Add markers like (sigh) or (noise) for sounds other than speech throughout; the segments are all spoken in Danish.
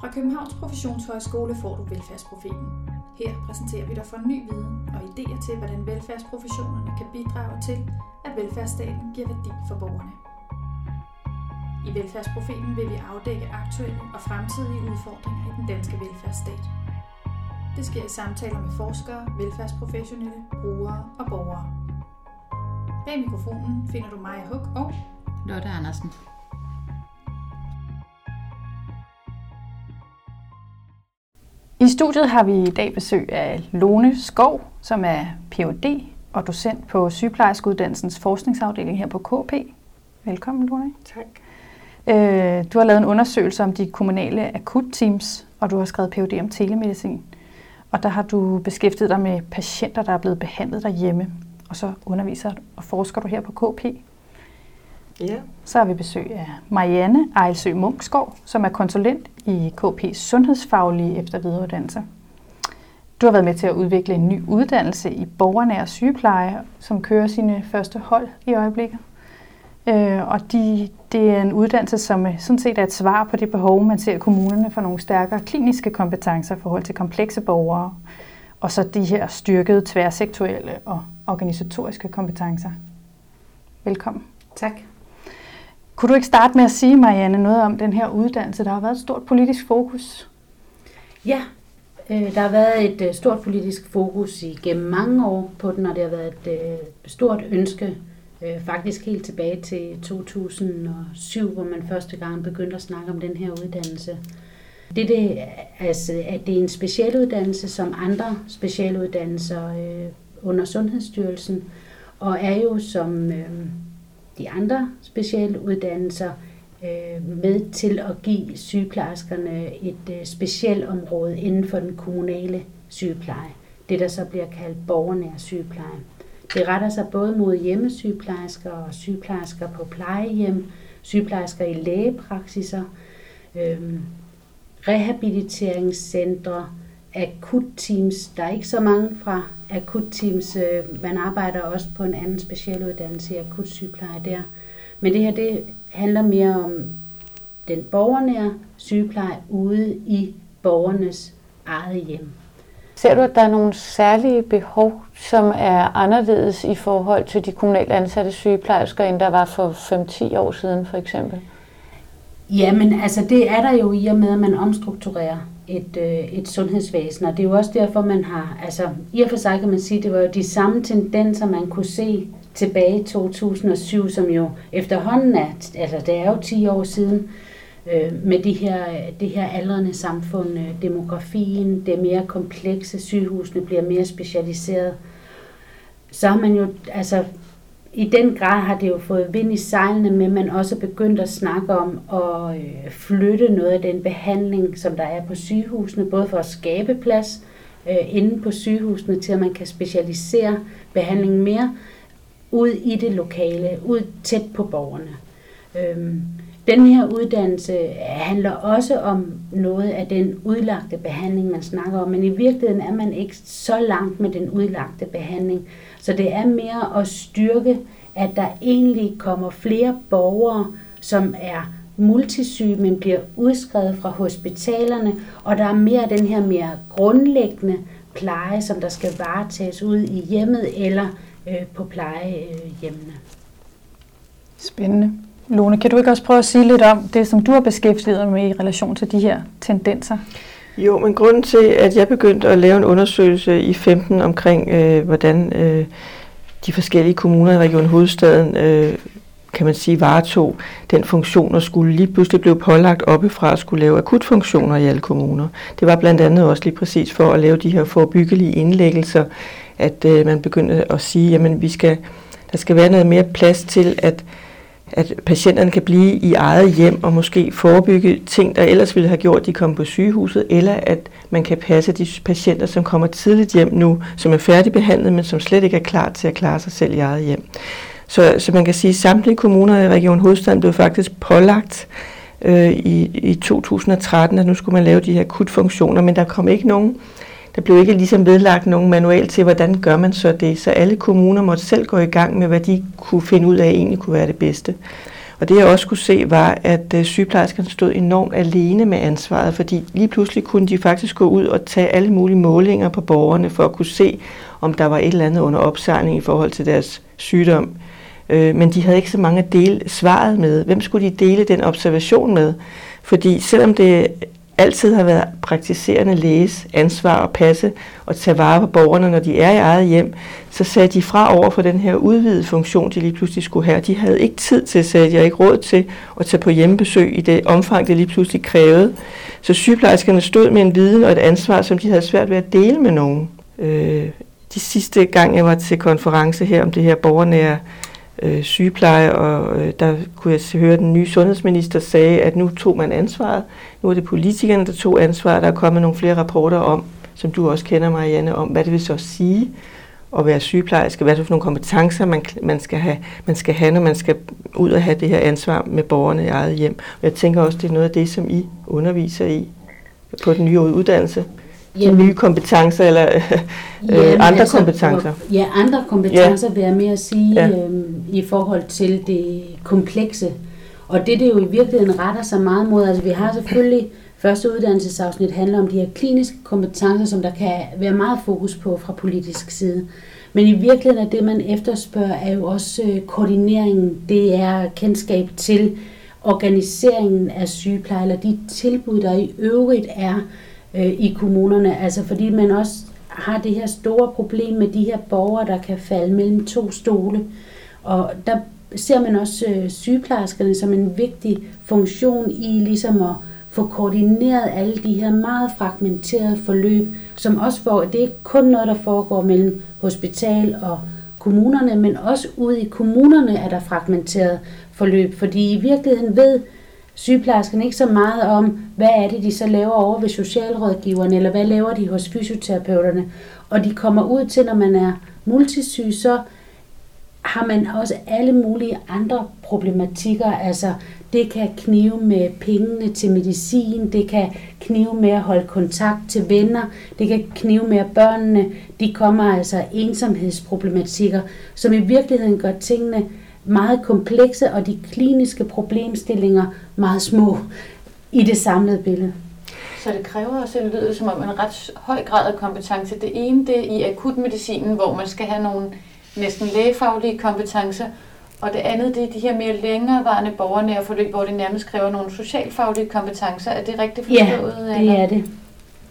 Fra Københavns Professionshøjskole får du Velfærdsprofilen. Her præsenterer vi dig for ny viden og idéer til, hvordan velfærdsprofessionerne kan bidrage til, at velfærdsstaten giver værdi for borgerne. I Velfærdsprofilen vil vi afdække aktuelle og fremtidige udfordringer i den danske velfærdsstat. Det sker i samtaler med forskere, velfærdsprofessionelle, brugere og borgere. Bag mikrofonen finder du Maja Huk og Lotte Andersen. I studiet har vi i dag besøg af Lone Skov, som er Ph.D. og docent på sygeplejerskeuddannelsens forskningsafdeling her på KP. Velkommen, Lone. Tak. Øh, du har lavet en undersøgelse om de kommunale akutteams, og du har skrevet Ph.D. om telemedicin. Og der har du beskæftiget dig med patienter, der er blevet behandlet derhjemme. Og så underviser og forsker du her på KP. Ja, Så har vi besøg af Marianne Ejlsø Munkskov, som er konsulent i KP's sundhedsfaglige eftervidereuddannelse. Du har været med til at udvikle en ny uddannelse i borgernær sygepleje, som kører sine første hold i øjeblikket. Øh, og de, det er en uddannelse, som øh, sådan set er et svar på det behov, man ser i kommunerne for nogle stærkere kliniske kompetencer i forhold til komplekse borgere, og så de her styrkede tværsektorielle og organisatoriske kompetencer. Velkommen. Tak. Kunne du ikke starte med at sige, Marianne, noget om den her uddannelse? Der har været et stort politisk fokus. Ja, øh, der har været et øh, stort politisk fokus igennem mange år på den, og det har været et øh, stort ønske, øh, faktisk helt tilbage til 2007, hvor man første gang begyndte at snakke om den her uddannelse. Det, det, altså, at det er en specialuddannelse som andre specialuddannelser øh, under Sundhedsstyrelsen, og er jo som øh, de andre specialuddannelser øh, med til at give sygeplejerskerne et øh, specielt område inden for den kommunale sygepleje. Det, der så bliver kaldt borgernær sygepleje. Det retter sig både mod hjemmesygeplejersker og sygeplejersker på plejehjem, sygeplejersker i lægepraksiser, øh, rehabiliteringscentre, akutteams. Der er ikke så mange fra akutteams. øh, Man arbejder også på en anden specialuddannelse i akutsygepleje der. Men det her, det handler mere om den borgernære sygepleje ude i borgernes eget hjem. Ser du, at der er nogle særlige behov, som er anderledes i forhold til de kommunalt ansatte sygeplejersker, end der var for 5-10 år siden for eksempel? Jamen, altså det er der jo i og med, at man omstrukturerer et, øh, et sundhedsvæsen, og det er jo også derfor, man har, altså i og for sig kan man sige, det var jo de samme tendenser, man kunne se tilbage i 2007, som jo efterhånden er, altså det er jo 10 år siden, øh, med de her, det her aldrende samfund, øh, demografien, det mere komplekse, sygehusene bliver mere specialiseret, så har man jo, altså i den grad har det jo fået vind i sejlene, men man også begyndt at snakke om at øh, flytte noget af den behandling, som der er på sygehusene, både for at skabe plads øh, inde på sygehusene, til at man kan specialisere behandlingen mere ud i det lokale, ud tæt på borgerne. Øhm, den her uddannelse øh, handler også om noget af den udlagte behandling, man snakker om, men i virkeligheden er man ikke så langt med den udlagte behandling. Så det er mere at styrke, at der egentlig kommer flere borgere, som er multisyge, men bliver udskrevet fra hospitalerne, og der er mere af den her mere grundlæggende pleje, som der skal varetages ud i hjemmet eller øh, på plejehjemmene. Spændende. Lone, kan du ikke også prøve at sige lidt om det, som du har beskæftiget dig med i relation til de her tendenser? Jo, men grunden til, at jeg begyndte at lave en undersøgelse i 15 omkring, øh, hvordan øh, de forskellige kommuner i Region Hovedstaden, øh, kan man sige, varetog den funktion og skulle lige pludselig blive pålagt oppefra at skulle lave akutfunktioner i alle kommuner. Det var blandt andet også lige præcis for at lave de her forebyggelige indlæggelser, at øh, man begyndte at sige, jamen vi skal, der skal være noget mere plads til, at at patienterne kan blive i eget hjem og måske forebygge ting, der ellers ville have gjort, at de kom på sygehuset, eller at man kan passe de patienter, som kommer tidligt hjem nu, som er færdigbehandlet, men som slet ikke er klar til at klare sig selv i eget hjem. Så, så man kan sige, at samtlige kommuner i Region Hovedstaden blev faktisk pålagt øh, i, i 2013, at nu skulle man lave de her akutfunktioner, men der kom ikke nogen der blev ikke ligesom vedlagt nogen manual til, hvordan gør man så det. Så alle kommuner måtte selv gå i gang med, hvad de kunne finde ud af egentlig kunne være det bedste. Og det jeg også kunne se var, at øh, sygeplejerskerne stod enormt alene med ansvaret, fordi lige pludselig kunne de faktisk gå ud og tage alle mulige målinger på borgerne for at kunne se, om der var et eller andet under opsejling i forhold til deres sygdom. Øh, men de havde ikke så mange at dele svaret med. Hvem skulle de dele den observation med? Fordi selvom det altid har været praktiserende læges ansvar at passe og tage vare på borgerne, når de er i eget hjem, så sagde de fra over for den her udvidede funktion, de lige pludselig skulle have. De havde ikke tid til, sagde de, og ikke råd til at tage på hjemmebesøg i det omfang, det lige pludselig krævede. Så sygeplejerskerne stod med en viden og et ansvar, som de havde svært ved at dele med nogen. Øh, de sidste gang, jeg var til konference her om det her borgernære øh, sygepleje, og øh, der kunne jeg høre, at den nye sundhedsminister sagde, at nu tog man ansvaret. Nu er det politikerne, der tog ansvaret. Der er kommet nogle flere rapporter om, som du også kender, Marianne, om, hvad det vil så sige at være sygeplejerske, hvad det er for nogle kompetencer, man, man, skal have, man skal have, når man skal ud og have det her ansvar med borgerne i eget hjem. Og jeg tænker også, det er noget af det, som I underviser i på den nye uddannelse. Jamen, nye kompetencer eller (laughs) øh, jamen, andre altså, kompetencer? Ja, andre kompetencer ja. vil jeg mere sige ja. øhm, i forhold til det komplekse. Og det, det jo i virkeligheden retter sig meget mod, altså vi har selvfølgelig første uddannelsesafsnit handler om de her kliniske kompetencer, som der kan være meget fokus på fra politisk side. Men i virkeligheden er det, man efterspørger, er jo også øh, koordineringen. Det er kendskab til organiseringen af sygepleje, eller de tilbud, der i øvrigt er øh, i kommunerne. Altså fordi man også har det her store problem med de her borgere, der kan falde mellem to stole. Og der ser man også øh, sygeplejerskerne som en vigtig funktion i ligesom at få koordineret alle de her meget fragmenterede forløb, som også får, det er ikke kun noget, der foregår mellem hospital og kommunerne, men også ude i kommunerne er der fragmenteret forløb, fordi i virkeligheden ved sygeplejerskerne ikke så meget om, hvad er det, de så laver over ved socialrådgiverne, eller hvad laver de hos fysioterapeuterne. Og de kommer ud til, når man er multisyg, så har man også alle mulige andre problematikker. Altså, det kan knive med pengene til medicin, det kan knive med at holde kontakt til venner, det kan knive med, at børnene de kommer altså ensomhedsproblematikker, som i virkeligheden gør tingene meget komplekse, og de kliniske problemstillinger meget små i det samlede billede. Så det kræver også, det lyder som om en ret høj grad af kompetence. Det ene det er i akutmedicinen, hvor man skal have nogle næsten lægefaglige kompetencer, og det andet det er de her mere længerevarende borgernære forløb, hvor det nærmest kræver nogle socialfaglige kompetencer. Er det rigtigt forstået? Ja, det eller? er det.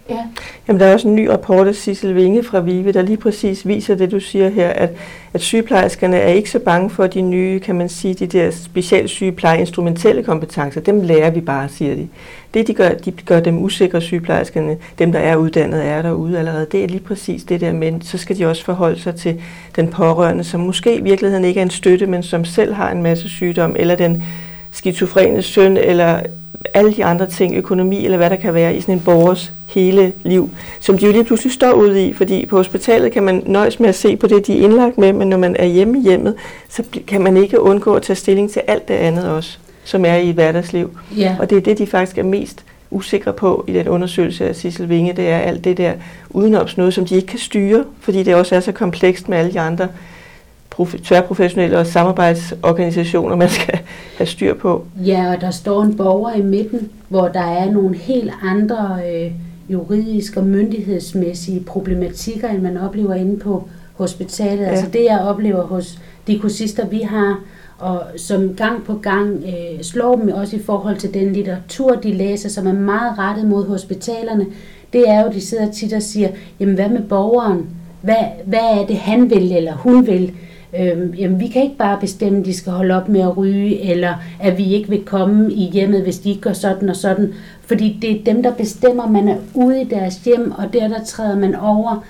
Ja. Jamen, der er også en ny rapport af Sissel Vinge fra VIVE, der lige præcis viser det, du siger her, at, at sygeplejerskerne er ikke så bange for de nye, kan man sige, de der specialsygepleje instrumentelle kompetencer. Dem lærer vi bare, siger de. Det, de gør, de gør dem usikre sygeplejerskerne, dem der er uddannet, er derude allerede. Det er lige præcis det der, men så skal de også forholde sig til den pårørende, som måske i virkeligheden ikke er en støtte, men som selv har en masse sygdom, eller den skizofrene søn, eller alle de andre ting, økonomi eller hvad der kan være i sådan en borgers hele liv, som de jo lige pludselig står ude i, fordi på hospitalet kan man nøjes med at se på det, de er indlagt med, men når man er hjemme i hjemmet, så kan man ikke undgå at tage stilling til alt det andet også, som er i et hverdagsliv. Ja. Og det er det, de faktisk er mest usikre på i den undersøgelse af Sissel Vinge, det er alt det der udenoms noget, som de ikke kan styre, fordi det også er så komplekst med alle de andre tværprofessionelle og samarbejdsorganisationer, man skal have styr på. Ja, og der står en borger i midten, hvor der er nogle helt andre øh, juridiske og myndighedsmæssige problematikker, end man oplever inde på hospitalet. Ja. Altså det, jeg oplever hos de kursister, vi har, og som gang på gang øh, slår dem også i forhold til den litteratur, de læser, som er meget rettet mod hospitalerne, det er jo, de sidder tit og siger, jamen hvad med borgeren? Hvad, hvad er det, han vil eller hun vil? Øh, jamen vi kan ikke bare bestemme, at de skal holde op med at ryge, eller at vi ikke vil komme i hjemmet, hvis de ikke gør sådan og sådan. Fordi det er dem, der bestemmer, man er ude i deres hjem, og der, der træder man over.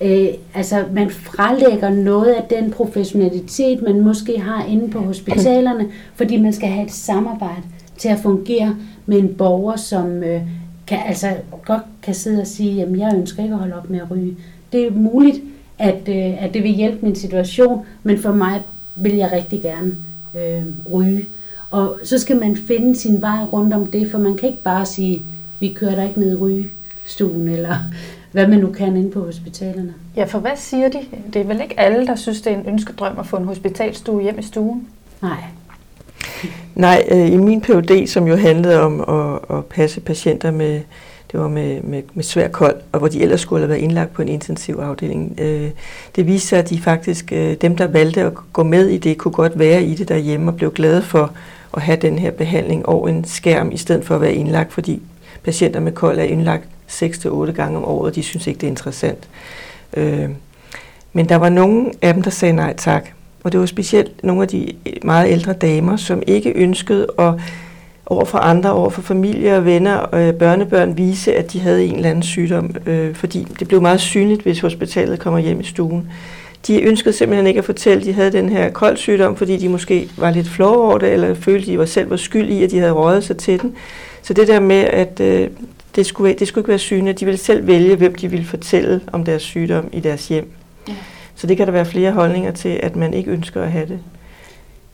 Øh, altså man frelægger noget af den professionalitet, man måske har inde på hospitalerne, (clears throat) fordi man skal have et samarbejde til at fungere med en borger, som øh, kan, altså, godt kan sidde og sige, jamen jeg ønsker ikke at holde op med at ryge. Det er muligt, at, øh, at det vil hjælpe min situation, men for mig vil jeg rigtig gerne øh, ryge. Og så skal man finde sin vej rundt om det, for man kan ikke bare sige, vi kører der ikke ned i rygestuen, eller (laughs) hvad man nu kan inde på hospitalerne. Ja, for hvad siger de? Det er vel ikke alle, der synes, det er en ønskedrøm at få en hospitalstue hjem i stuen? Nej. Nej, øh, i min PhD, som jo handlede om at, at passe patienter med, det var med, med, med svær kold, og hvor de ellers skulle have været indlagt på en intensiv afdeling. Øh, det viste sig, at de faktisk, øh, dem der valgte at gå med i det, kunne godt være i det derhjemme og blev glade for at have den her behandling over en skærm, i stedet for at være indlagt, fordi patienter med kold er indlagt 6-8 gange om året, og de synes ikke, det er interessant. Øh, men der var nogen af dem, der sagde nej tak. Og det var specielt nogle af de meget ældre damer, som ikke ønskede at over for andre, over for familie og venner og øh, børnebørn vise, at de havde en eller anden sygdom, øh, fordi det blev meget synligt, hvis hospitalet kommer hjem i stuen. De ønskede simpelthen ikke at fortælle, at de havde den her kold sygdom, fordi de måske var lidt flove over det, eller følte, at de var selv var skyld i, at de havde røget sig til den. Så det der med, at øh, det, skulle, det skulle ikke være synligt, de ville selv vælge, hvem de ville fortælle om deres sygdom i deres hjem. Ja. Så det kan der være flere holdninger til, at man ikke ønsker at have det.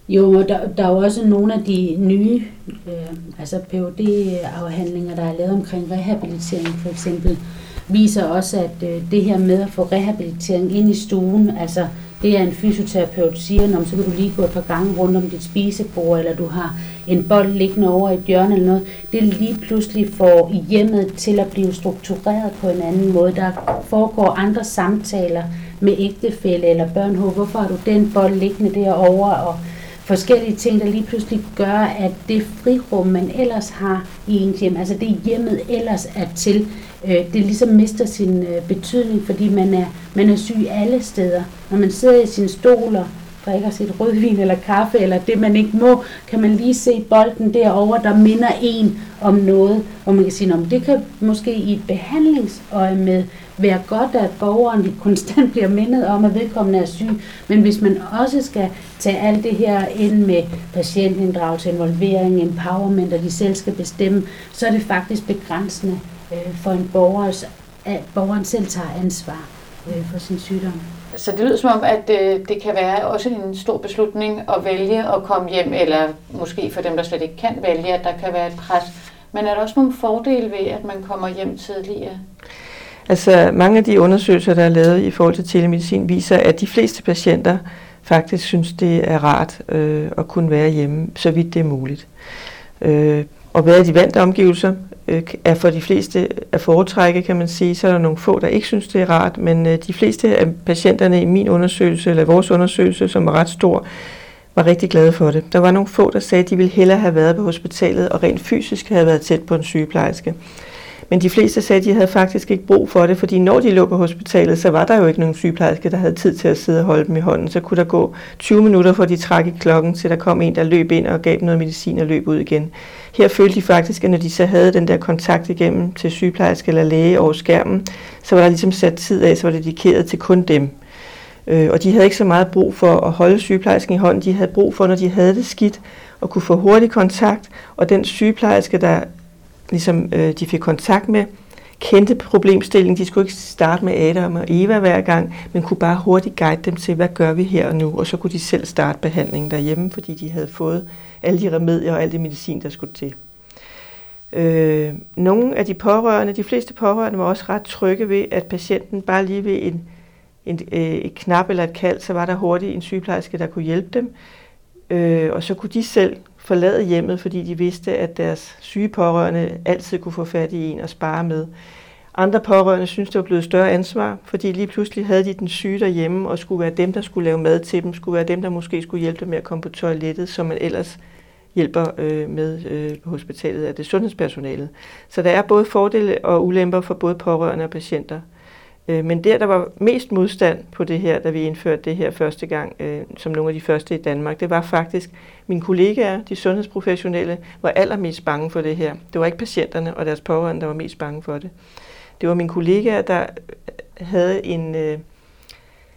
Jo, der, der er jo også nogle af de nye øh, altså phd afhandlinger der er lavet omkring rehabilitering for eksempel, viser også, at øh, det her med at få rehabilitering ind i stuen, altså det er en fysioterapeut siger, så kan du lige gå et par gange rundt om dit spisebord, eller du har en bold liggende over i hjørne eller noget, det lige pludselig får hjemmet til at blive struktureret på en anden måde. Der foregår andre samtaler med ægtefælle eller børn. Hvorfor har du den bold liggende derovre? Og forskellige ting, der lige pludselig gør, at det frirum, man ellers har i ens hjem, altså det hjemmet ellers er til, øh, det ligesom mister sin øh, betydning, fordi man er, man er syg alle steder. Når man sidder i sin stol og drikker sit rødvin eller kaffe, eller det man ikke må, kan man lige se bolden derovre, der minder en om noget, hvor man kan sige, om det kan måske i et behandlingsøje med være godt, at borgeren konstant bliver mindet om, at vedkommende er syg. Men hvis man også skal tage alt det her ind med patientinddragelse, involvering, empowerment, og de selv skal bestemme, så er det faktisk begrænsende øh, for en borgers, at borgeren selv tager ansvar øh, for sin sygdom. Så det lyder som om, at øh, det kan være også en stor beslutning at vælge at komme hjem, eller måske for dem, der slet ikke kan vælge, at der kan være et pres. Men er der også nogle fordele ved, at man kommer hjem tidligere? Altså mange af de undersøgelser, der er lavet i forhold til telemedicin, viser, at de fleste patienter faktisk synes, det er rart øh, at kunne være hjemme, så vidt det er muligt. Øh, og være i de vante omgivelser øh, er for de fleste at foretrække, kan man sige. Så er der nogle få, der ikke synes, det er rart, men øh, de fleste af patienterne i min undersøgelse, eller vores undersøgelse, som var ret stor, var rigtig glade for det. Der var nogle få, der sagde, at de ville hellere have været på hospitalet og rent fysisk have været tæt på en sygeplejerske. Men de fleste sagde, at de havde faktisk ikke brug for det, fordi når de lå på hospitalet, så var der jo ikke nogen sygeplejerske, der havde tid til at sidde og holde dem i hånden. Så kunne der gå 20 minutter, for de trak i klokken, til der kom en, der løb ind og gav dem noget medicin og løb ud igen. Her følte de faktisk, at når de så havde den der kontakt igennem til sygeplejerske eller læge over skærmen, så var der ligesom sat tid af, så var det dedikeret til kun dem. Øh, og de havde ikke så meget brug for at holde sygeplejersken i hånden. De havde brug for, når de havde det skidt, at kunne få hurtig kontakt, og den sygeplejerske, der ligesom øh, de fik kontakt med, kendte problemstillingen. De skulle ikke starte med Adam og Eva hver gang, men kunne bare hurtigt guide dem til, hvad gør vi her og nu, og så kunne de selv starte behandlingen derhjemme, fordi de havde fået alle de remedier og al det medicin, der skulle til. Øh, nogle af de pårørende, de fleste pårørende var også ret trygge ved, at patienten bare lige ved en, en, øh, et knap eller et kald, så var der hurtigt en sygeplejerske, der kunne hjælpe dem. Øh, og så kunne de selv forlade hjemmet, fordi de vidste, at deres syge pårørende altid kunne få fat i en og spare med. Andre pårørende synes, det var blevet større ansvar, fordi lige pludselig havde de den syge derhjemme, og skulle være dem, der skulle lave mad til dem, skulle være dem, der måske skulle hjælpe dem med at komme på toilettet, som man ellers hjælper øh, med øh, på hospitalet af det sundhedspersonalet. Så der er både fordele og ulemper for både pårørende og patienter. Øh, men der, der var mest modstand på det her, da vi indførte det her første gang, øh, som nogle af de første i Danmark, det var faktisk mine kollegaer, de sundhedsprofessionelle, var allermest bange for det her. Det var ikke patienterne og deres pårørende, der var mest bange for det. Det var mine kollegaer, der havde en, øh,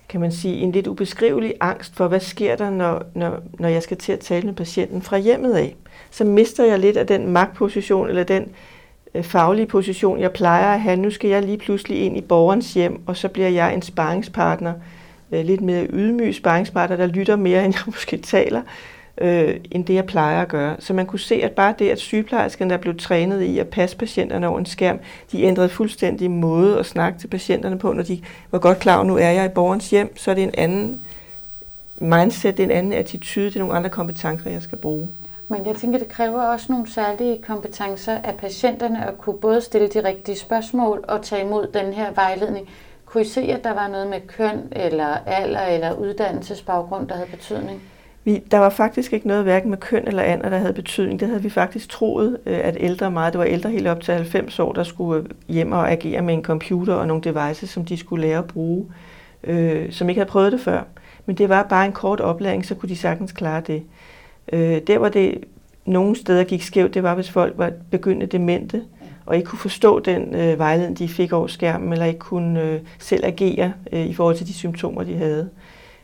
kan man sige, en lidt ubeskrivelig angst for, hvad sker der, når, når, når jeg skal til at tale med patienten fra hjemmet af. Så mister jeg lidt af den magtposition, eller den Øh, faglige position, jeg plejer at have. Nu skal jeg lige pludselig ind i borgerens hjem, og så bliver jeg en sparringspartner, øh, lidt mere ydmyg sparringspartner, der lytter mere, (laughs) end jeg måske taler, øh, end det jeg plejer at gøre. Så man kunne se, at bare det, at sygeplejerskerne, der blev trænet i at passe patienterne over en skærm, de ændrede fuldstændig måde at snakke til patienterne på, når de var godt klar, nu er jeg i borgerens hjem, så er det en anden mindset, det er en anden attitude, det er nogle andre kompetencer, jeg skal bruge. Men jeg tænker, det kræver også nogle særlige kompetencer af patienterne at kunne både stille de rigtige spørgsmål og tage imod den her vejledning. Kunne I se, at der var noget med køn eller alder eller uddannelsesbaggrund, der havde betydning? Vi, der var faktisk ikke noget hverken med køn eller andet, der havde betydning. Det havde vi faktisk troet, øh, at ældre meget, det var ældre helt op til 90 år, der skulle øh, hjem og agere med en computer og nogle devices, som de skulle lære at bruge, øh, som ikke havde prøvet det før. Men det var bare en kort oplæring, så kunne de sagtens klare det. Øh, der hvor det nogle steder gik skævt, det var, hvis folk var begyndte demente, og ikke kunne forstå den øh, vejledning, de fik over skærmen, eller ikke kunne øh, selv agere øh, i forhold til de symptomer, de havde.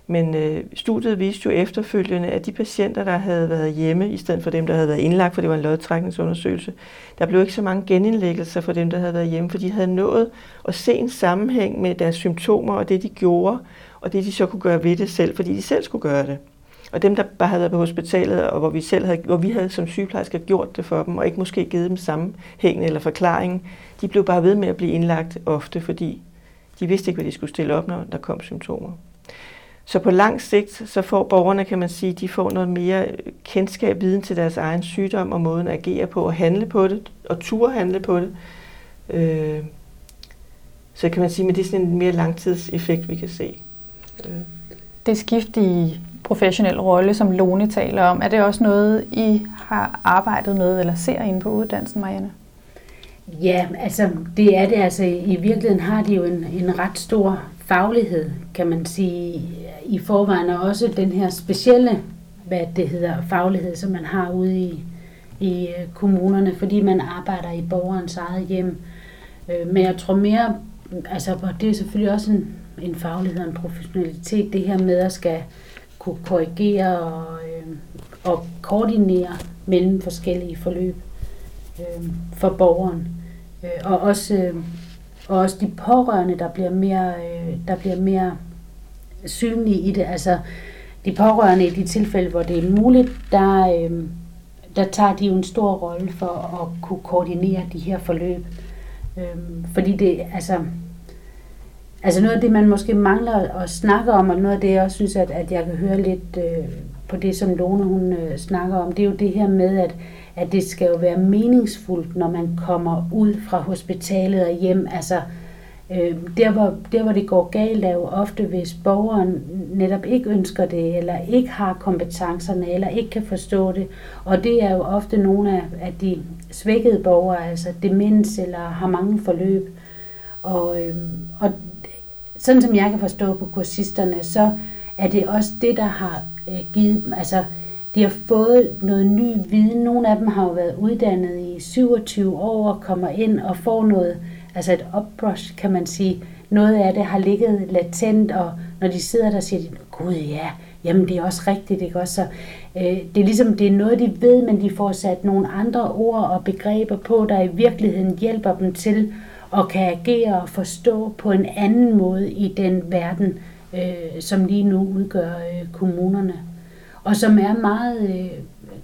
Men øh, studiet viste jo efterfølgende, at de patienter, der havde været hjemme, i stedet for dem, der havde været indlagt, for det var en lodtrækningsundersøgelse, der blev ikke så mange genindlæggelser for dem, der havde været hjemme, for de havde nået at se en sammenhæng med deres symptomer og det, de gjorde, og det, de så kunne gøre ved det selv, fordi de selv skulle gøre det. Og dem, der bare havde været på hospitalet, og hvor vi selv havde, hvor vi havde som sygeplejersker gjort det for dem, og ikke måske givet dem sammenhængende eller forklaring, de blev bare ved med at blive indlagt ofte, fordi de vidste ikke, hvad de skulle stille op, når der kom symptomer. Så på lang sigt, så får borgerne, kan man sige, de får noget mere kendskab, viden til deres egen sygdom og måden at agere på og handle på det, og turde handle på det. Øh, så kan man sige, at det er sådan en mere langtidseffekt, vi kan se. Øh. Det skift i professionel rolle, som Lone taler om, er det også noget, I har arbejdet med eller ser inde på uddannelsen, Marianne? Ja, altså det er det. Altså i virkeligheden har de jo en, en ret stor faglighed, kan man sige, i forvejen, og også den her specielle, hvad det hedder, faglighed, som man har ude i, i øh, kommunerne, fordi man arbejder i borgerens eget hjem. Øh, men jeg tror mere, altså det er selvfølgelig også en, en faglighed og en professionalitet, det her med at skal kunne korrigere og, øh, og koordinere mellem forskellige forløb øh, for borgeren. Øh, og også øh, og også de pårørende, der bliver mere, øh, der bliver mere synlige i det. Altså, de pårørende i de tilfælde, hvor det er muligt, der, øh, der tager de jo en stor rolle for at kunne koordinere de her forløb. Øh, fordi det, altså, altså noget af det, man måske mangler at snakke om, og noget af det, jeg også synes, at, at jeg kan høre lidt øh, på det, som Lone hun øh, snakker om, det er jo det her med, at at det skal jo være meningsfuldt, når man kommer ud fra hospitalet og hjem. Altså, øh, der, hvor, der, hvor det går galt, er jo ofte, hvis borgeren netop ikke ønsker det, eller ikke har kompetencerne, eller ikke kan forstå det. Og det er jo ofte nogle af, af de svækkede borgere, altså demens eller har mange forløb. Og, øh, og sådan som jeg kan forstå på kursisterne, så er det også det, der har øh, givet, altså de har fået noget ny viden. Nogle af dem har jo været uddannet i 27 år og kommer ind og får noget, altså et upbrush, kan man sige. Noget af det har ligget latent, og når de sidder der, siger de, gud ja, jamen det er også rigtigt, ikke også? Så, øh, det er ligesom, det er noget, de ved, men de får sat nogle andre ord og begreber på, der i virkeligheden hjælper dem til og kan agere og forstå på en anden måde i den verden, øh, som lige nu udgør øh, kommunerne og som er meget øh,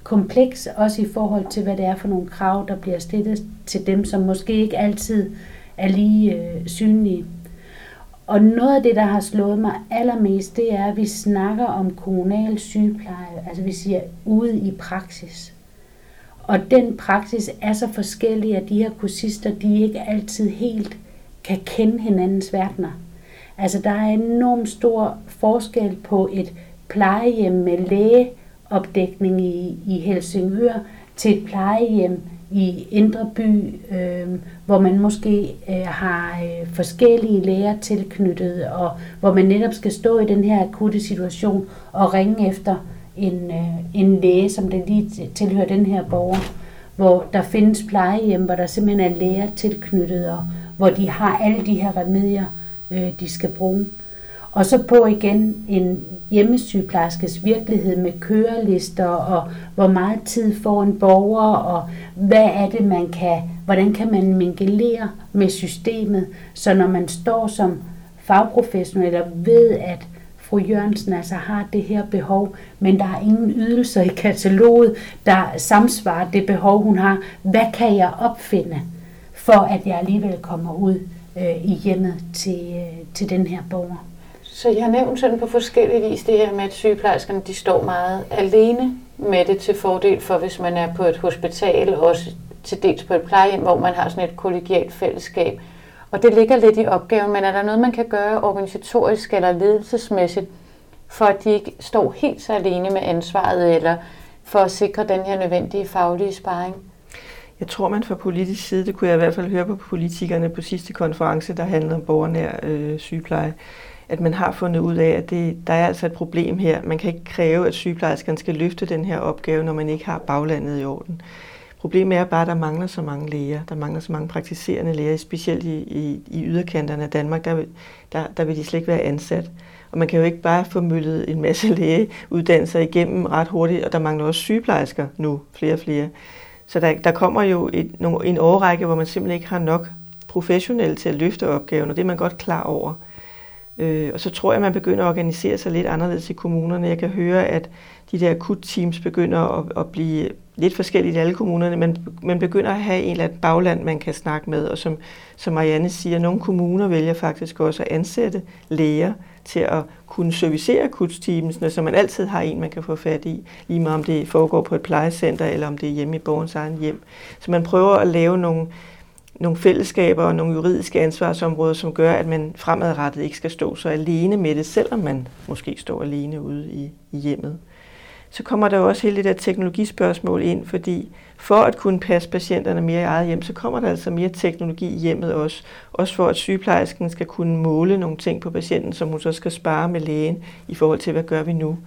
kompleks, også i forhold til, hvad det er for nogle krav, der bliver stillet til dem, som måske ikke altid er lige øh, synlige. Og noget af det, der har slået mig allermest, det er, at vi snakker om kommunal sygepleje, altså vi siger ude i praksis. Og den praksis er så forskellig, at de her kursister, de ikke altid helt kan kende hinandens verdener. Altså der er enormt stor forskel på et plejehjem med lægeopdækning i, i Helsingør til et plejehjem i Indre By, øh, hvor man måske øh, har øh, forskellige læger tilknyttet, og hvor man netop skal stå i den her akutte situation og ringe efter en, øh, en læge, som den lige tilhører den her borger, hvor der findes plejehjem, hvor der simpelthen er læger tilknyttet, og hvor de har alle de her remedier, øh, de skal bruge. Og så på igen en hjemmesygeplejerskes virkelighed med kørelister og hvor meget tid får en borger og hvad er det man kan, hvordan kan man mingelere med systemet, så når man står som fagprofessionel og ved, at fru Jørgensen altså har det her behov, men der er ingen ydelser i kataloget, der samsvarer det behov, hun har. Hvad kan jeg opfinde, for at jeg alligevel kommer ud øh, i hjemmet til, øh, til den her borger? Så jeg har nævnt sådan på forskellige vis det her med, at sygeplejerskerne de står meget alene med det til fordel for, hvis man er på et hospital, også til dels på et plejehjem, hvor man har sådan et kollegialt fællesskab. Og det ligger lidt i opgaven, men er der noget, man kan gøre organisatorisk eller ledelsesmæssigt, for at de ikke står helt så alene med ansvaret, eller for at sikre den her nødvendige faglige sparring? Jeg tror, man fra politisk side, det kunne jeg i hvert fald høre på politikerne på sidste konference, der handlede om borgernær øh, sygepleje, at man har fundet ud af, at det, der er altså et problem her. Man kan ikke kræve, at sygeplejerskerne skal løfte den her opgave, når man ikke har baglandet i orden. Problemet er bare, at der mangler så mange læger. Der mangler så mange praktiserende læger, specielt i, i, i yderkanterne af Danmark. Der, der, der vil de slet ikke være ansat. Og man kan jo ikke bare få møllet en masse (laughs) lægeuddannelser igennem ret hurtigt, og der mangler også sygeplejersker nu, flere og flere. Så der, der kommer jo et, en årrække, hvor man simpelthen ikke har nok professionelle til at løfte opgaven, og det er man godt klar over. Øh, og så tror jeg, at man begynder at organisere sig lidt anderledes i kommunerne. Jeg kan høre, at de der akutteams begynder at, at blive lidt forskellige i alle kommunerne, men man begynder at have en eller anden bagland, man kan snakke med. Og som, som Marianne siger, nogle kommuner vælger faktisk også at ansætte læger til at kunne servicere akutteamsene, så man altid har en, man kan få fat i, lige meget om det foregår på et plejecenter, eller om det er hjemme i borgens egen hjem. Så man prøver at lave nogle, nogle fællesskaber og nogle juridiske ansvarsområder, som gør, at man fremadrettet ikke skal stå så alene med det, selvom man måske står alene ude i, i hjemmet. Så kommer der jo også hele det der teknologispørgsmål ind, fordi for at kunne passe patienterne mere i eget hjem, så kommer der altså mere teknologi i hjemmet også. Også for at sygeplejersken skal kunne måle nogle ting på patienten, som hun så skal spare med lægen i forhold til, hvad gør vi nu.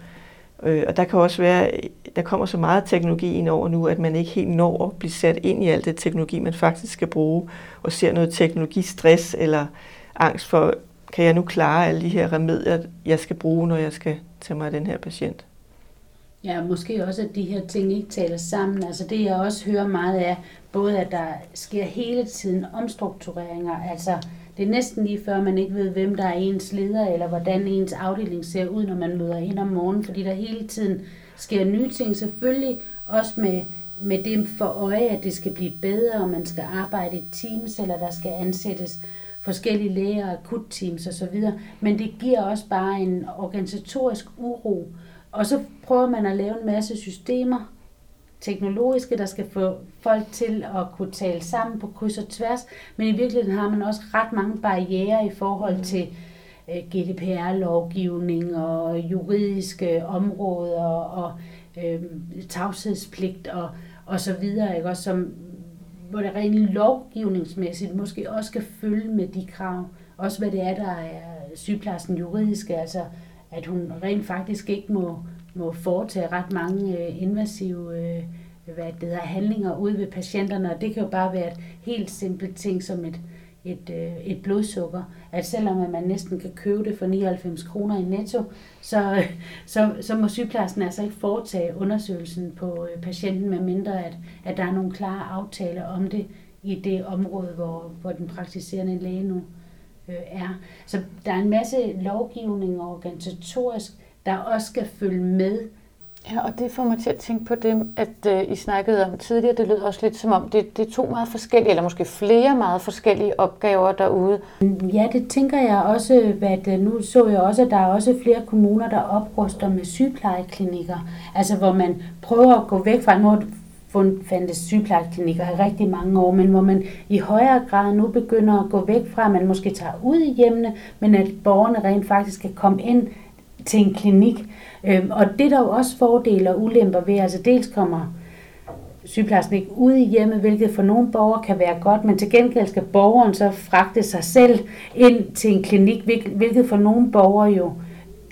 Øh, og der kan også være, der kommer så meget teknologi ind over nu, at man ikke helt når at blive sat ind i alt det teknologi, man faktisk skal bruge, og ser noget teknologistress eller angst for, kan jeg nu klare alle de her remedier, jeg skal bruge, når jeg skal tage mig af den her patient. Ja, måske også, at de her ting ikke taler sammen. Altså det, jeg også hører meget af, både at der sker hele tiden omstruktureringer, altså det er næsten lige før, man ikke ved, hvem der er ens leder, eller hvordan ens afdeling ser ud, når man møder ind om morgenen, fordi der hele tiden sker nye ting. Selvfølgelig også med, med det for øje, at det skal blive bedre, og man skal arbejde i teams, eller der skal ansættes forskellige læger, akutteams osv. Men det giver også bare en organisatorisk uro. Og så prøver man at lave en masse systemer, teknologiske, der skal få folk til at kunne tale sammen på kryds og tværs, men i virkeligheden har man også ret mange barriere i forhold mm. til øh, GDPR-lovgivning og juridiske områder og øh, tavshedspligt og, og så videre, ikke? Også som, hvor det rent lovgivningsmæssigt måske også skal følge med de krav. Også hvad det er, der er sygeplejersken juridiske, altså at hun rent faktisk ikke må må foretage ret mange øh, invasive øh, hvad det hedder, handlinger ude ved patienterne, og det kan jo bare være et helt simpelt ting som et, et, øh, et blodsukker, at selvom man næsten kan købe det for 99 kroner i netto, så, (laughs) så, så må sygeplejersken altså ikke foretage undersøgelsen på øh, patienten, medmindre at, at der er nogle klare aftaler om det i det område, hvor, hvor den praktiserende læge nu øh, er. Så der er en masse lovgivning og organisatorisk der også skal følge med. Ja, og det får mig til at tænke på det, at uh, I snakkede om tidligere. Det lød også lidt som om, det, det er to meget forskellige, eller måske flere meget forskellige opgaver derude. Ja, det tænker jeg også, at øh, nu så jeg også, at der er også flere kommuner, der opruster med sygeplejeklinikker. Altså hvor man prøver at gå væk fra, nu fandtes sygeplejeklinikker i rigtig mange år, men hvor man i højere grad nu begynder at gå væk fra, at man måske tager ud i hjemmene, men at borgerne rent faktisk kan komme ind til en klinik. Øhm, og det er der jo også fordele og ulemper ved. Altså dels kommer sygeplejersken ikke ud i hjemmet, hvilket for nogle borgere kan være godt, men til gengæld skal borgeren så fragte sig selv ind til en klinik, hvilket for nogle borgere jo,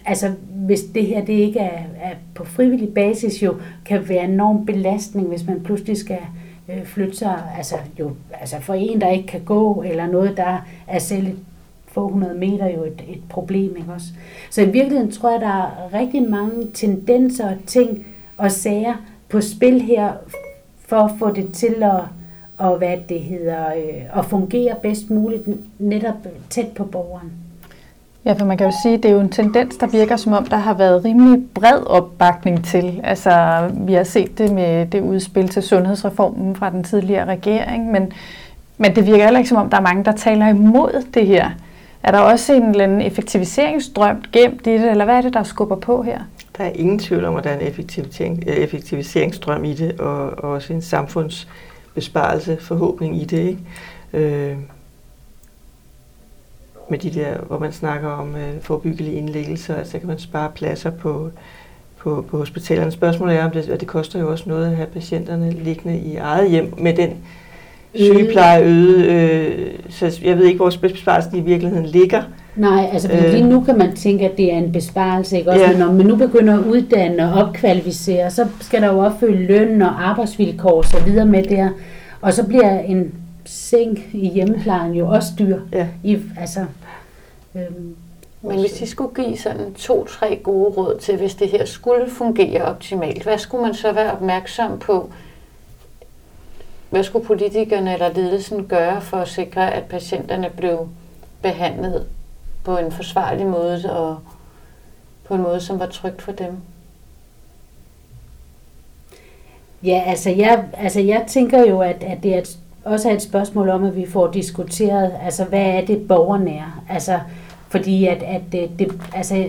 altså hvis det her det ikke er, er på frivillig basis, jo kan være en enorm belastning, hvis man pludselig skal øh, flytte sig, altså, jo, altså for en, der ikke kan gå, eller noget, der er selv et få hundrede meter jo et, et problem. Ikke også? Så i virkeligheden tror jeg, der er rigtig mange tendenser og ting og sager på spil her, for at få det til at, og hvad det hedder, øh, at fungere bedst muligt netop tæt på borgeren. Ja, for man kan jo sige, at det er jo en tendens, der virker som om, der har været rimelig bred opbakning til. Altså, vi har set det med det udspil til sundhedsreformen fra den tidligere regering, men, men det virker heller ikke som om, der er mange, der taler imod det her. Er der også en eller anden effektiviseringsdrøm gemt i det, eller hvad er det, der skubber på her? der er ingen tvivl om, at der er en øh, effektiviseringsdrøm effektiviseringsstrøm i det, og, og også en samfundsbesparelse forhåbning i det. Ikke? Øh, med de der, hvor man snakker om øh, forebyggelige indlæggelser, altså kan man spare pladser på, på, på hospitalerne. Spørgsmålet er, om det, at det koster jo også noget at have patienterne liggende i eget hjem med den sygepleje øde. Øh, så jeg ved ikke, hvor besparelsen i virkeligheden ligger. Nej, altså øh, lige nu kan man tænke, at det er en besparelse, ikke? Også, ja. når man nu begynder at uddanne og opkvalificere, så skal der jo opfølge løn og arbejdsvilkår og så videre med der. Og så bliver en seng i hjemmeplejen jo også dyr. Ja. I, altså, øhm, men hvis de skulle give sådan to-tre gode råd til, hvis det her skulle fungere optimalt, hvad skulle man så være opmærksom på? Hvad skulle politikerne eller ledelsen gøre for at sikre, at patienterne blev behandlet på en forsvarlig måde og på en måde, som var trygt for dem? Ja, altså jeg, altså jeg tænker jo, at, at det er et, også er et spørgsmål om, at vi får diskuteret, altså hvad er det borgernære? Altså, fordi at, at det, det, altså,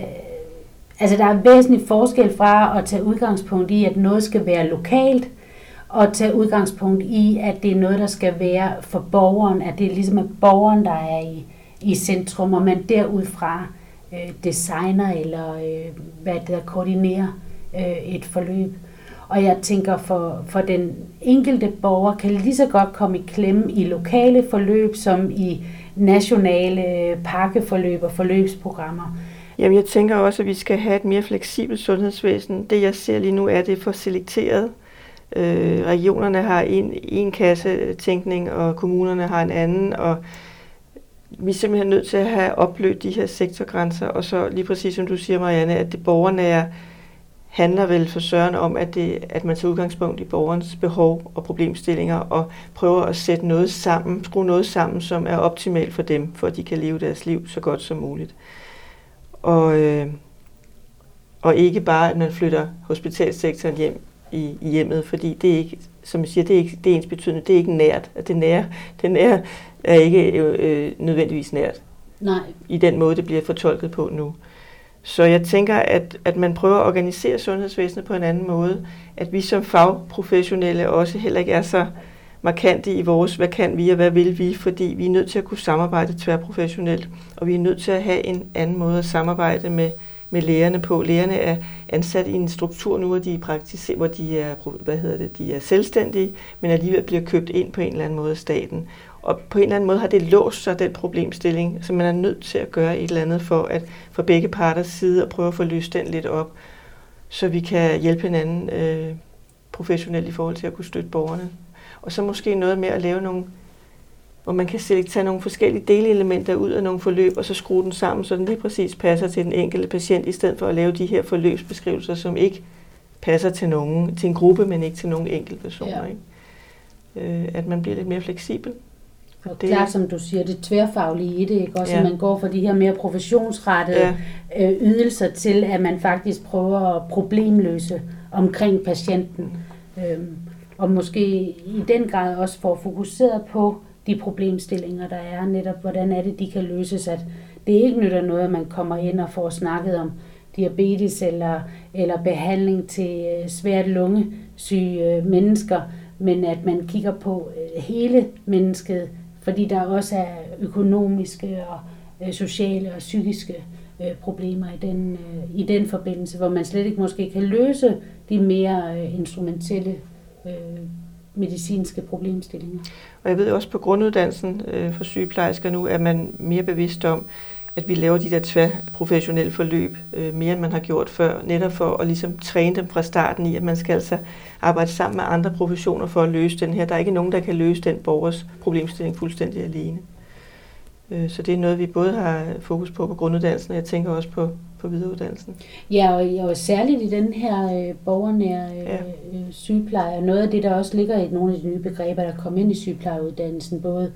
altså der er væsentlig forskel fra at tage udgangspunkt i, at noget skal være lokalt, og tage udgangspunkt i, at det er noget, der skal være for borgeren, at det er ligesom at borgeren, der er i, i centrum, og man derudfra øh, designer eller øh, hvad der koordinerer øh, et forløb. Og jeg tænker, for, for den enkelte borger kan lige så godt komme i klemme i lokale forløb, som i nationale pakkeforløb og forløbsprogrammer. Jamen, jeg tænker også, at vi skal have et mere fleksibelt sundhedsvæsen. Det, jeg ser lige nu, er, at det er for selekteret. Øh, regionerne har en, en kasse tænkning, og kommunerne har en anden, og vi er simpelthen nødt til at have opløst de her sektorgrænser, og så lige præcis som du siger, Marianne, at det borgernære handler vel for søren om, at, det, at man tager udgangspunkt i borgerens behov og problemstillinger og prøver at sætte noget sammen, skrue noget sammen, som er optimalt for dem, for at de kan leve deres liv så godt som muligt. Og, øh, og ikke bare, at man flytter hospitalsektoren hjem i, i hjemmet, fordi det er ikke, som jeg siger, det er, ikke, det er ens betydende, det er ikke nært. At det nære, det nære er ikke øh, nødvendigvis nært. Nej. I den måde, det bliver fortolket på nu. Så jeg tænker, at, at man prøver at organisere sundhedsvæsenet på en anden måde. At vi som fagprofessionelle også heller ikke er så markante i vores, hvad kan vi og hvad vil vi, fordi vi er nødt til at kunne samarbejde tværprofessionelt, og vi er nødt til at have en anden måde at samarbejde med, med lærerne på. Lærerne er ansat i en struktur nu, hvor de, praktiserer, hvor de er, hvad hedder det, de er selvstændige, men alligevel bliver købt ind på en eller anden måde af staten. Og på en eller anden måde har det låst sig, den problemstilling, så man er nødt til at gøre et eller andet for, at for begge parters side at prøve at få løst den lidt op, så vi kan hjælpe hinanden øh, professionelt i forhold til at kunne støtte borgerne. Og så måske noget med at lave nogle, hvor man kan tage nogle forskellige delelementer ud af nogle forløb, og så skrue den sammen, så den lige præcis passer til den enkelte patient, i stedet for at lave de her forløbsbeskrivelser, som ikke passer til nogen, til en gruppe, men ikke til nogen enkelte personer. Ja. Ikke? Øh, at man bliver lidt mere fleksibel. Og det, klart, som du siger, det tværfaglige i det, ikke? Også ja. at man går fra de her mere professionsrettede ja. øh, ydelser til, at man faktisk prøver at problemløse omkring patienten. Øhm, og måske i den grad også får fokuseret på de problemstillinger, der er, netop hvordan er det, de kan løses, at det ikke nytter noget, at man kommer ind og får snakket om diabetes eller, eller behandling til øh, svært lungesyge øh, mennesker, men at man kigger på øh, hele mennesket, fordi der også er økonomiske og sociale og psykiske problemer i den, i den forbindelse, hvor man slet ikke måske kan løse de mere instrumentelle øh, medicinske problemstillinger. Og jeg ved også på grunduddannelsen øh, for sygeplejersker nu, at man mere bevidst om, at vi laver de der tværprofessionelle forløb øh, mere, end man har gjort før, netop for at ligesom træne dem fra starten i, at man skal altså arbejde sammen med andre professioner for at løse den her. Der er ikke nogen, der kan løse den borgers problemstilling fuldstændig alene. Øh, så det er noget, vi både har fokus på på grunduddannelsen, og jeg tænker også på, på videreuddannelsen. Ja, og, og særligt i den her øh, borgernære øh, ja. øh, sygepleje, noget af det, der også ligger i nogle af de nye begreber, der kom ind i sygeplejeuddannelsen, både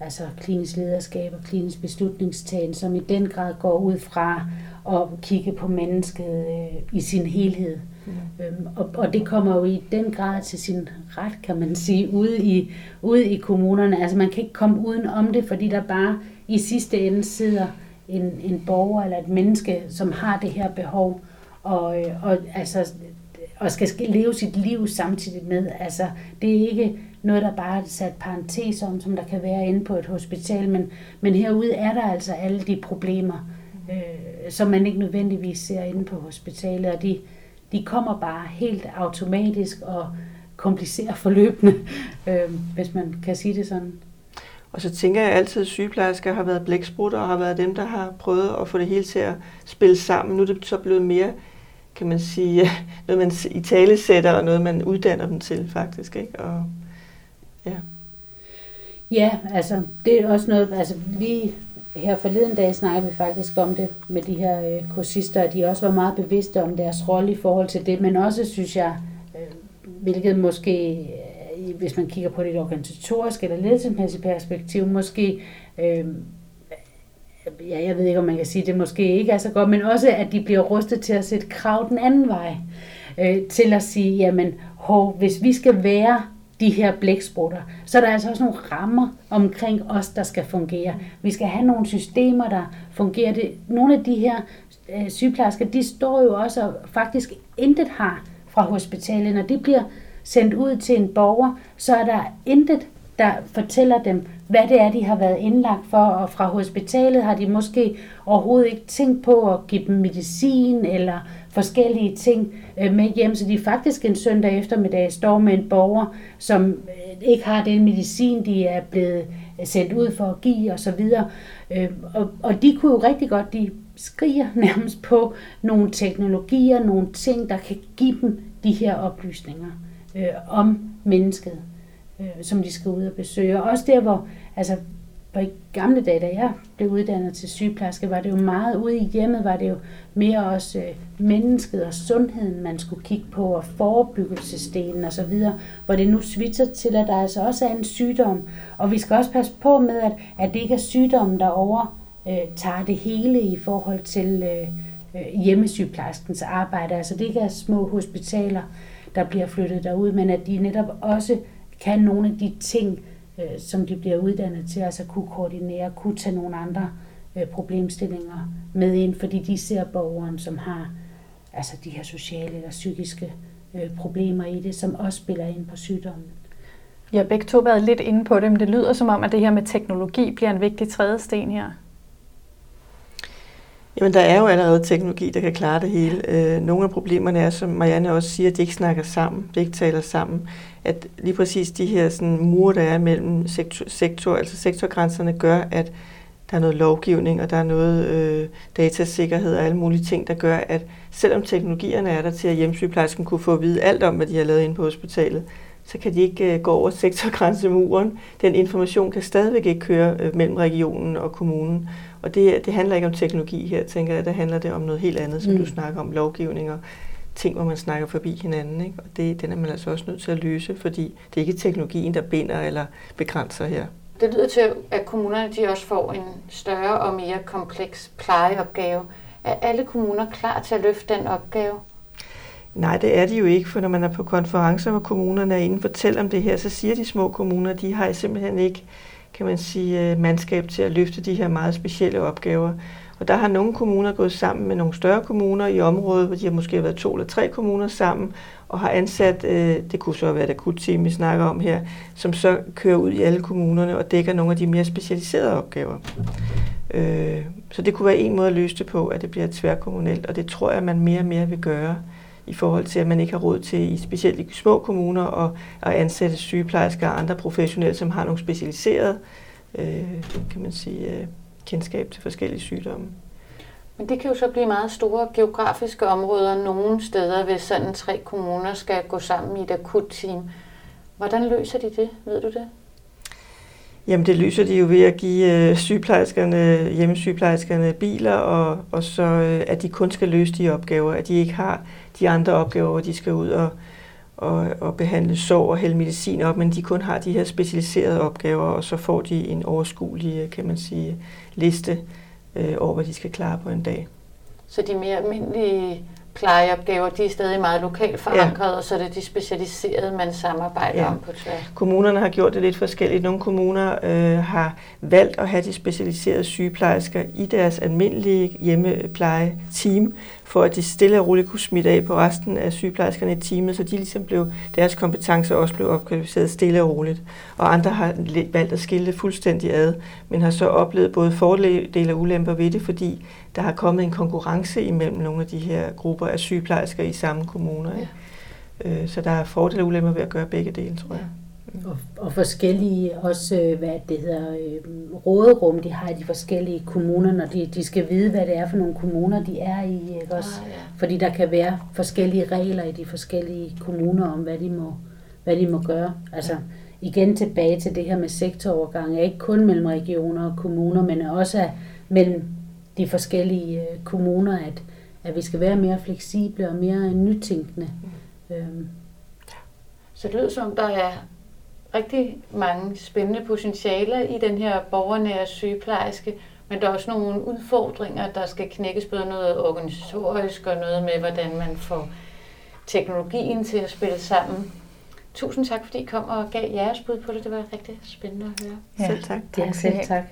altså klinisk lederskab og klinisk beslutningstagen, som i den grad går ud fra at kigge på mennesket øh, i sin helhed. Mm. Øhm, og, og det kommer jo i den grad til sin ret, kan man sige, ude i, ude i kommunerne. Altså man kan ikke komme uden om det, fordi der bare i sidste ende sidder en, en borger eller et menneske, som har det her behov. og, øh, og, altså, og skal leve sit liv samtidig med. Altså, det er ikke noget, der bare er sat parentes om, som der kan være inde på et hospital, men, men herude er der altså alle de problemer, øh, som man ikke nødvendigvis ser inde på hospitalet, og de, de kommer bare helt automatisk og komplicerer forløbende, (laughs) øh, hvis man kan sige det sådan. Og så tænker jeg altid, at sygeplejersker har været blæksprutter og har været dem, der har prøvet at få det hele til at spille sammen. Nu er det så blevet mere, kan man sige, (laughs) noget man i tale sætter og noget man uddanner dem til faktisk. Ikke? Og, ja. ja, altså det er også noget, altså vi her forleden dag snakkede vi faktisk om det med de her øh, kursister, at de også var meget bevidste om deres rolle i forhold til det, men også synes jeg, øh, hvilket måske hvis man kigger på det organisatoriske eller ledelsesmæssige perspektiv, måske, øh, ja, jeg ved ikke, om man kan sige, det måske ikke er så godt, men også, at de bliver rustet til at sætte krav den anden vej, øh, til at sige, jamen, hov, hvis vi skal være de her blæksprutter, så er der altså også nogle rammer omkring os, der skal fungere. Vi skal have nogle systemer, der fungerer. Det, nogle af de her øh, sygeplejersker, de står jo også og faktisk intet har fra hospitalet, og det bliver sendt ud til en borger, så er der intet, der fortæller dem, hvad det er, de har været indlagt for, og fra hospitalet har de måske overhovedet ikke tænkt på at give dem medicin eller forskellige ting øh, med hjem, så de faktisk en søndag eftermiddag står med en borger, som øh, ikke har den medicin, de er blevet øh, sendt ud for at give osv. Og, og de kunne jo rigtig godt, de skriger (laughs) nærmest på nogle teknologier, nogle ting, der kan give dem de her oplysninger øh, om mennesket, øh, som de skal ud og besøge. Og også der, hvor, altså, hvor i gamle dage, da jeg blev uddannet til sygeplejerske, var det jo meget ude i hjemmet, var det jo mere også øh, mennesket og sundheden, man skulle kigge på, og forebyggelsesdelen osv., hvor det nu svitser til, at der altså også er en sygdom. Og vi skal også passe på med, at, at det ikke er sygdommen, der over øh, tager det hele i forhold til øh, øh, hjemmesygeplejerskens arbejde. Altså det ikke er små hospitaler, der bliver flyttet derud, men at de netop også kan nogle af de ting, øh, som de bliver uddannet til, altså kunne koordinere, kunne tage nogle andre øh, problemstillinger med ind, fordi de ser borgeren, som har altså de her sociale eller psykiske øh, problemer i det, som også spiller ind på sygdommen. Jeg har begge to været lidt inde på det, men det lyder som om, at det her med teknologi bliver en vigtig tredje sten her. Jamen, der er jo allerede teknologi, der kan klare det hele. Øh, nogle af problemerne er, som Marianne også siger, at de ikke snakker sammen, de ikke taler sammen. At lige præcis de her sådan, mure, der er mellem sektor, sektor, altså sektorgrænserne, gør, at der er noget lovgivning, og der er noget øh, datasikkerhed og alle mulige ting, der gør, at selvom teknologierne er der til, at hjemmesygeplejersken kunne få at vide alt om, hvad de har lavet inde på hospitalet, så kan de ikke øh, gå over sektorgrænsemuren. Den information kan stadigvæk ikke køre øh, mellem regionen og kommunen. Og det, det handler ikke om teknologi her, tænker jeg. Der handler det om noget helt andet, som mm. du snakker om, lovgivning og ting, hvor man snakker forbi hinanden. Ikke? Og det, den er man altså også nødt til at løse, fordi det er ikke teknologien, der binder eller begrænser her. Det lyder til, at kommunerne de også får en større og mere kompleks plejeopgave. Er alle kommuner klar til at løfte den opgave? Nej, det er de jo ikke, for når man er på konferencer, hvor kommunerne er inde og fortæller om det her, så siger de små kommuner, de har simpelthen ikke kan man sige, øh, mandskab til at løfte de her meget specielle opgaver. Og der har nogle kommuner gået sammen med nogle større kommuner i området, hvor de har måske været to eller tre kommuner sammen, og har ansat, øh, det kunne så være et akutteam, vi snakker om her, som så kører ud i alle kommunerne og dækker nogle af de mere specialiserede opgaver. Øh, så det kunne være en måde at løse det på, at det bliver tværkommunalt, og det tror jeg, man mere og mere vil gøre i forhold til, at man ikke har råd til, i specielt i små kommuner, at, at ansætte sygeplejersker og andre professionelle, som har nogle specialiserede øh, kan man sige, øh, kendskab til forskellige sygdomme. Men det kan jo så blive meget store geografiske områder nogle steder, hvis sådan tre kommuner skal gå sammen i et akut team. Hvordan løser de det? Ved du det? Jamen det løser de jo ved at give øh, sygeplejerskerne, hjemmesygeplejerskerne biler, og, og så øh, at de kun skal løse de opgaver, at de ikke har de andre opgaver, hvor de skal ud og, og, og behandle sår og hælde medicin op, men de kun har de her specialiserede opgaver, og så får de en overskuelig, kan man sige, liste øh, over, hvad de skal klare på en dag. Så de mere almindelige plejeopgaver, de er stadig meget lokalt forankret, ja. og så er det de specialiserede, man samarbejder ja. om på tværs. Kommunerne har gjort det lidt forskelligt. Nogle kommuner øh, har valgt at have de specialiserede sygeplejersker i deres almindelige hjemmepleje-team, for at de stille og roligt kunne smitte af på resten af sygeplejerskerne i teamet, så de ligesom blev, deres kompetencer også blev opkvalificeret stille og roligt. Og andre har valgt at skille det fuldstændig ad, men har så oplevet både fordele og ulemper ved det, fordi der har kommet en konkurrence imellem nogle af de her grupper af sygeplejersker i samme kommuner. Ja. Øh, så der er fordele og ulemper ved at gøre begge dele, tror jeg. Ja. Og, og forskellige også, øh, hvad det hedder, øh, råderum, de har i de forskellige kommuner, når de, de skal vide, hvad det er for nogle kommuner, de er i. Ikke også? Ah, ja. Fordi der kan være forskellige regler i de forskellige kommuner om, hvad de må, hvad de må gøre. Altså igen tilbage til det her med sektorovergang, ikke kun mellem regioner og kommuner, men også mellem de forskellige øh, kommuner, at, at vi skal være mere fleksible og mere nytænkende. Mm. Øhm. Så det lyder som, der er rigtig mange spændende potentialer i den her borgernære sygeplejerske, men der er også nogle udfordringer, der skal knækkes, både noget organisatorisk og noget med, hvordan man får teknologien til at spille sammen. Tusind tak, fordi I kom og gav jeres bud på det. Det var rigtig spændende at høre. Ja, selv tak. Ja, selv tak.